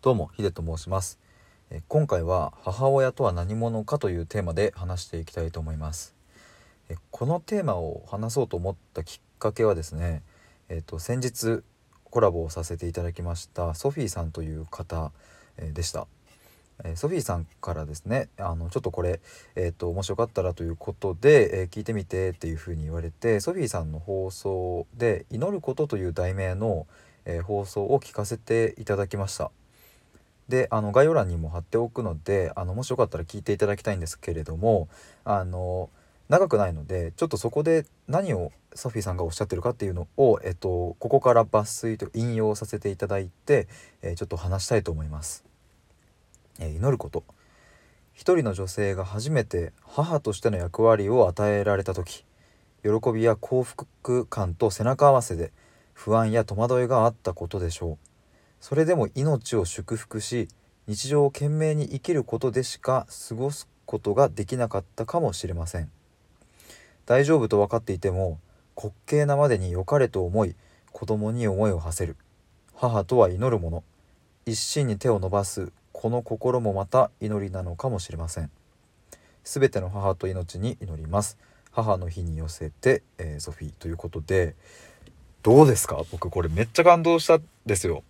どうもヒデと申します。え今回は母親とは何者かというテーマで話していきたいと思います。えこのテーマを話そうと思ったきっかけはですねえっ、と先日コラボをさせていただきましたソフィーさんという方、でした。えソフィーさんからですねあのちょっとこれ、えーと、もしよかったらということで、えー、聞いてみてっていうふうに言われてソフィーさんの放送で「祈ること」という題名の、え、放送を聞かせていただきました。であの概要欄にも貼っておくのであのもしよかったら聞いていただきたいんですけれどもあの長くないのでちょっとそこで何をソフィーさんがおっしゃってるかっていうのを、えっと、ここから抜粋と引用させていただいて、えー、ちょっと話したいと思います。えー、祈ること一人の女性が初めて母としての役割を与えられた時喜びや幸福感と背中合わせで不安や戸惑いがあったことでしょうそれでも命を祝福し日常を懸命に生きることでしか過ごすことができなかったかもしれません。大丈夫と分かっていても滑稽なまでに良かれと思い子供に思いを馳せる。母とは祈るもの。一心に手を伸ばすこの心もまた祈りなのかもしれません。すべての母と命に祈ります。母の日に寄せて、えー、ソフィー。ということでどうですか？僕これめっちゃ感動したんですよ。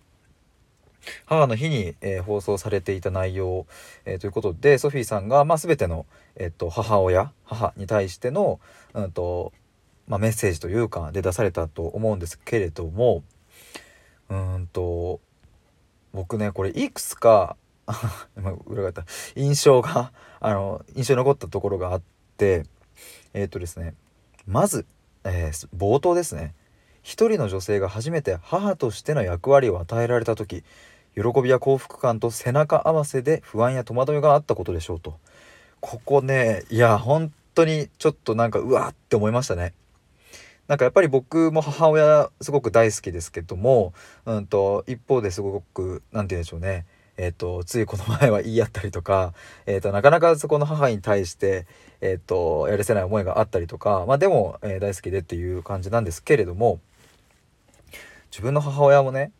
母の日に、えー、放送されていた内容、えー、ということでソフィーさんが、まあ、全ての、えーと、母親母に対しての、うんとまあ、メッセージというかで出されたと思うんですけれどもうんと僕ねこれいくつか 裏方印象があの印象に残ったところがあってえっ、とですねまず、え冒頭ですね。一人の女性が初めて母としての役割を与えられた時喜びや幸福感と背中合わせで不安や戸惑いがあったことでしょうと。ここねいや本当にちょっとなんかうわって思いましたね。なんかやっぱり僕も母親すごく大好きですけども、うんと、一方ですごく何て言うんでしょうね。えーと、ついこの前は言い合ったりとか、えーと、なかなかそこの母に対して、えーと、やるせない思いがあったりとか、まあ、でも、えー、大好きでっていう感じなんですけれども自分の母親もね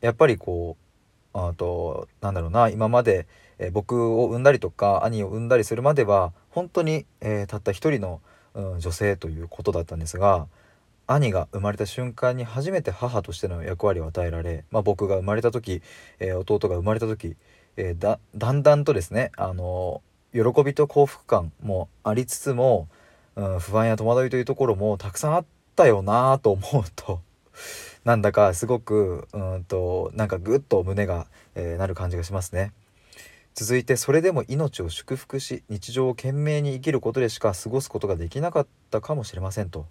やっぱりこうあとなんだろうな今まで、えー、僕を産んだりとか兄を産んだりするまでは本当に、えー、たった一人の、うん、女性ということだったんですが兄が生まれた瞬間に初めて母としての役割を与えられ、まあ、僕が生まれた時、えー、弟が生まれた時、え、だだんだんとですね、あの喜びと幸福感もありつつも、うん、不安や戸惑いというところもたくさんあったよなと思うとなんだかすごくうんとなんかぐっと胸が、えー、なる感じがしますね。続いてそれでも命を祝福し日常を懸命に生きることでしか過ごすことができなかったかもしれませんと。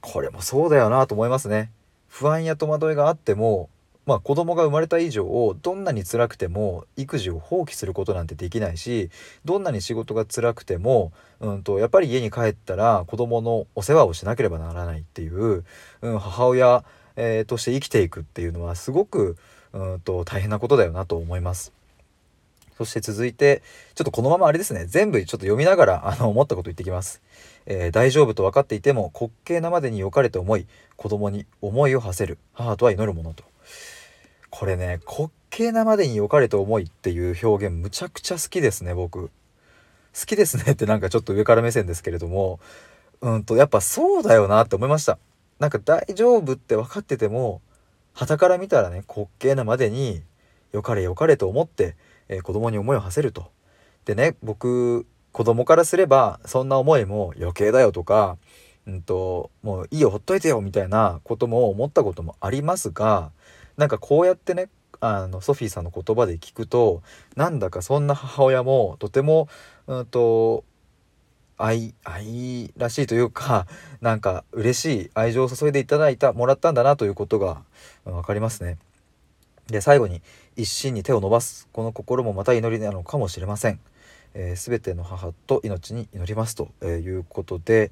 これもそうだよなと思いますね。不安や戸惑いがあってもまあ子供が生まれた以上どんなに辛くても育児を放棄することなんてできないしどんなに仕事が辛くても、うんと、やっぱり家に帰ったら子供のお世話をしなければならないっていう、うん、母親、えー、として生きていくっていうのはすごく、うんと大変なことだよなと思います。そして続いて、ちょっとこのままあれですね、全部ちょっと読みながら、あの、思ったこと言ってきます。えー、大丈夫と分かっていても、滑稽なまでに良かれと思い、子供に思いを馳せる、母とは祈るものと。これね、滑稽なまでに良かれと思いっていう表現、むちゃくちゃ好きですね、僕。好きですねってなんかちょっと上から目線ですけれども、うんと、やっぱそうだよなって思いました。なんか大丈夫って分かってても、傍から見たらね、滑稽なまでに良かれ良かれと思って、えー、子供に思いを馳せると。でね僕子供からすればそんな思いも余計だよとか、うんと、もういいよほっといてよみたいなことも思ったこともありますがなんかこうやってねあのソフィーさんの言葉で聞くとなんだかそんな母親もとても、うんと、愛愛らしいというか なんか嬉しい愛情を注いでいただいたもらったんだなということが分かりますね。で最後に一心に手を伸ばすこの心もまた祈りなのかもしれません。えー、全ての母と命に祈りますと、いうことで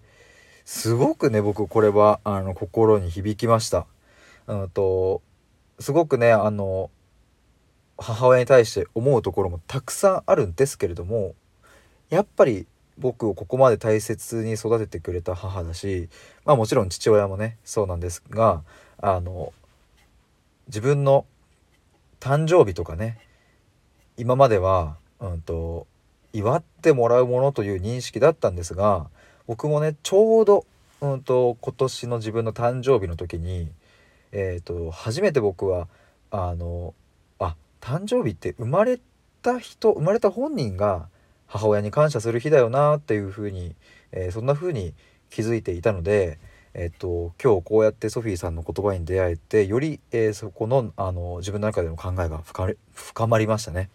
すごくね僕これはあの心に響きました。うんとすごくねあの母親に対して思うところもたくさんあるんですけれどもやっぱり僕をここまで大切に育ててくれた母だしまあもちろん父親もねそうなんですがあの自分の誕生日とかね今までは、うんと、祝ってもらうものという認識だったんですが僕もねちょうど、うんと、今年の自分の誕生日の時に、えーと、初めて僕はあのあ誕生日って生まれた人生まれた本人が母親に感謝する日だよなっていうふうに、えー、そんな風に気づいていたので、えっと、今日こうやってソフィーさんの言葉に出会えてより、えー、そこのあの自分の中での考えが深まりましたね。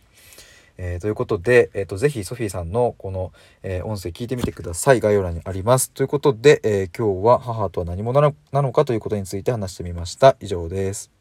えー、ということで、えーと、ぜひソフィーさんのこの、えー、音声聞いてみてください。概要欄にあります。ということで、え、今日は母とは何者なのかということについて話してみました。以上です。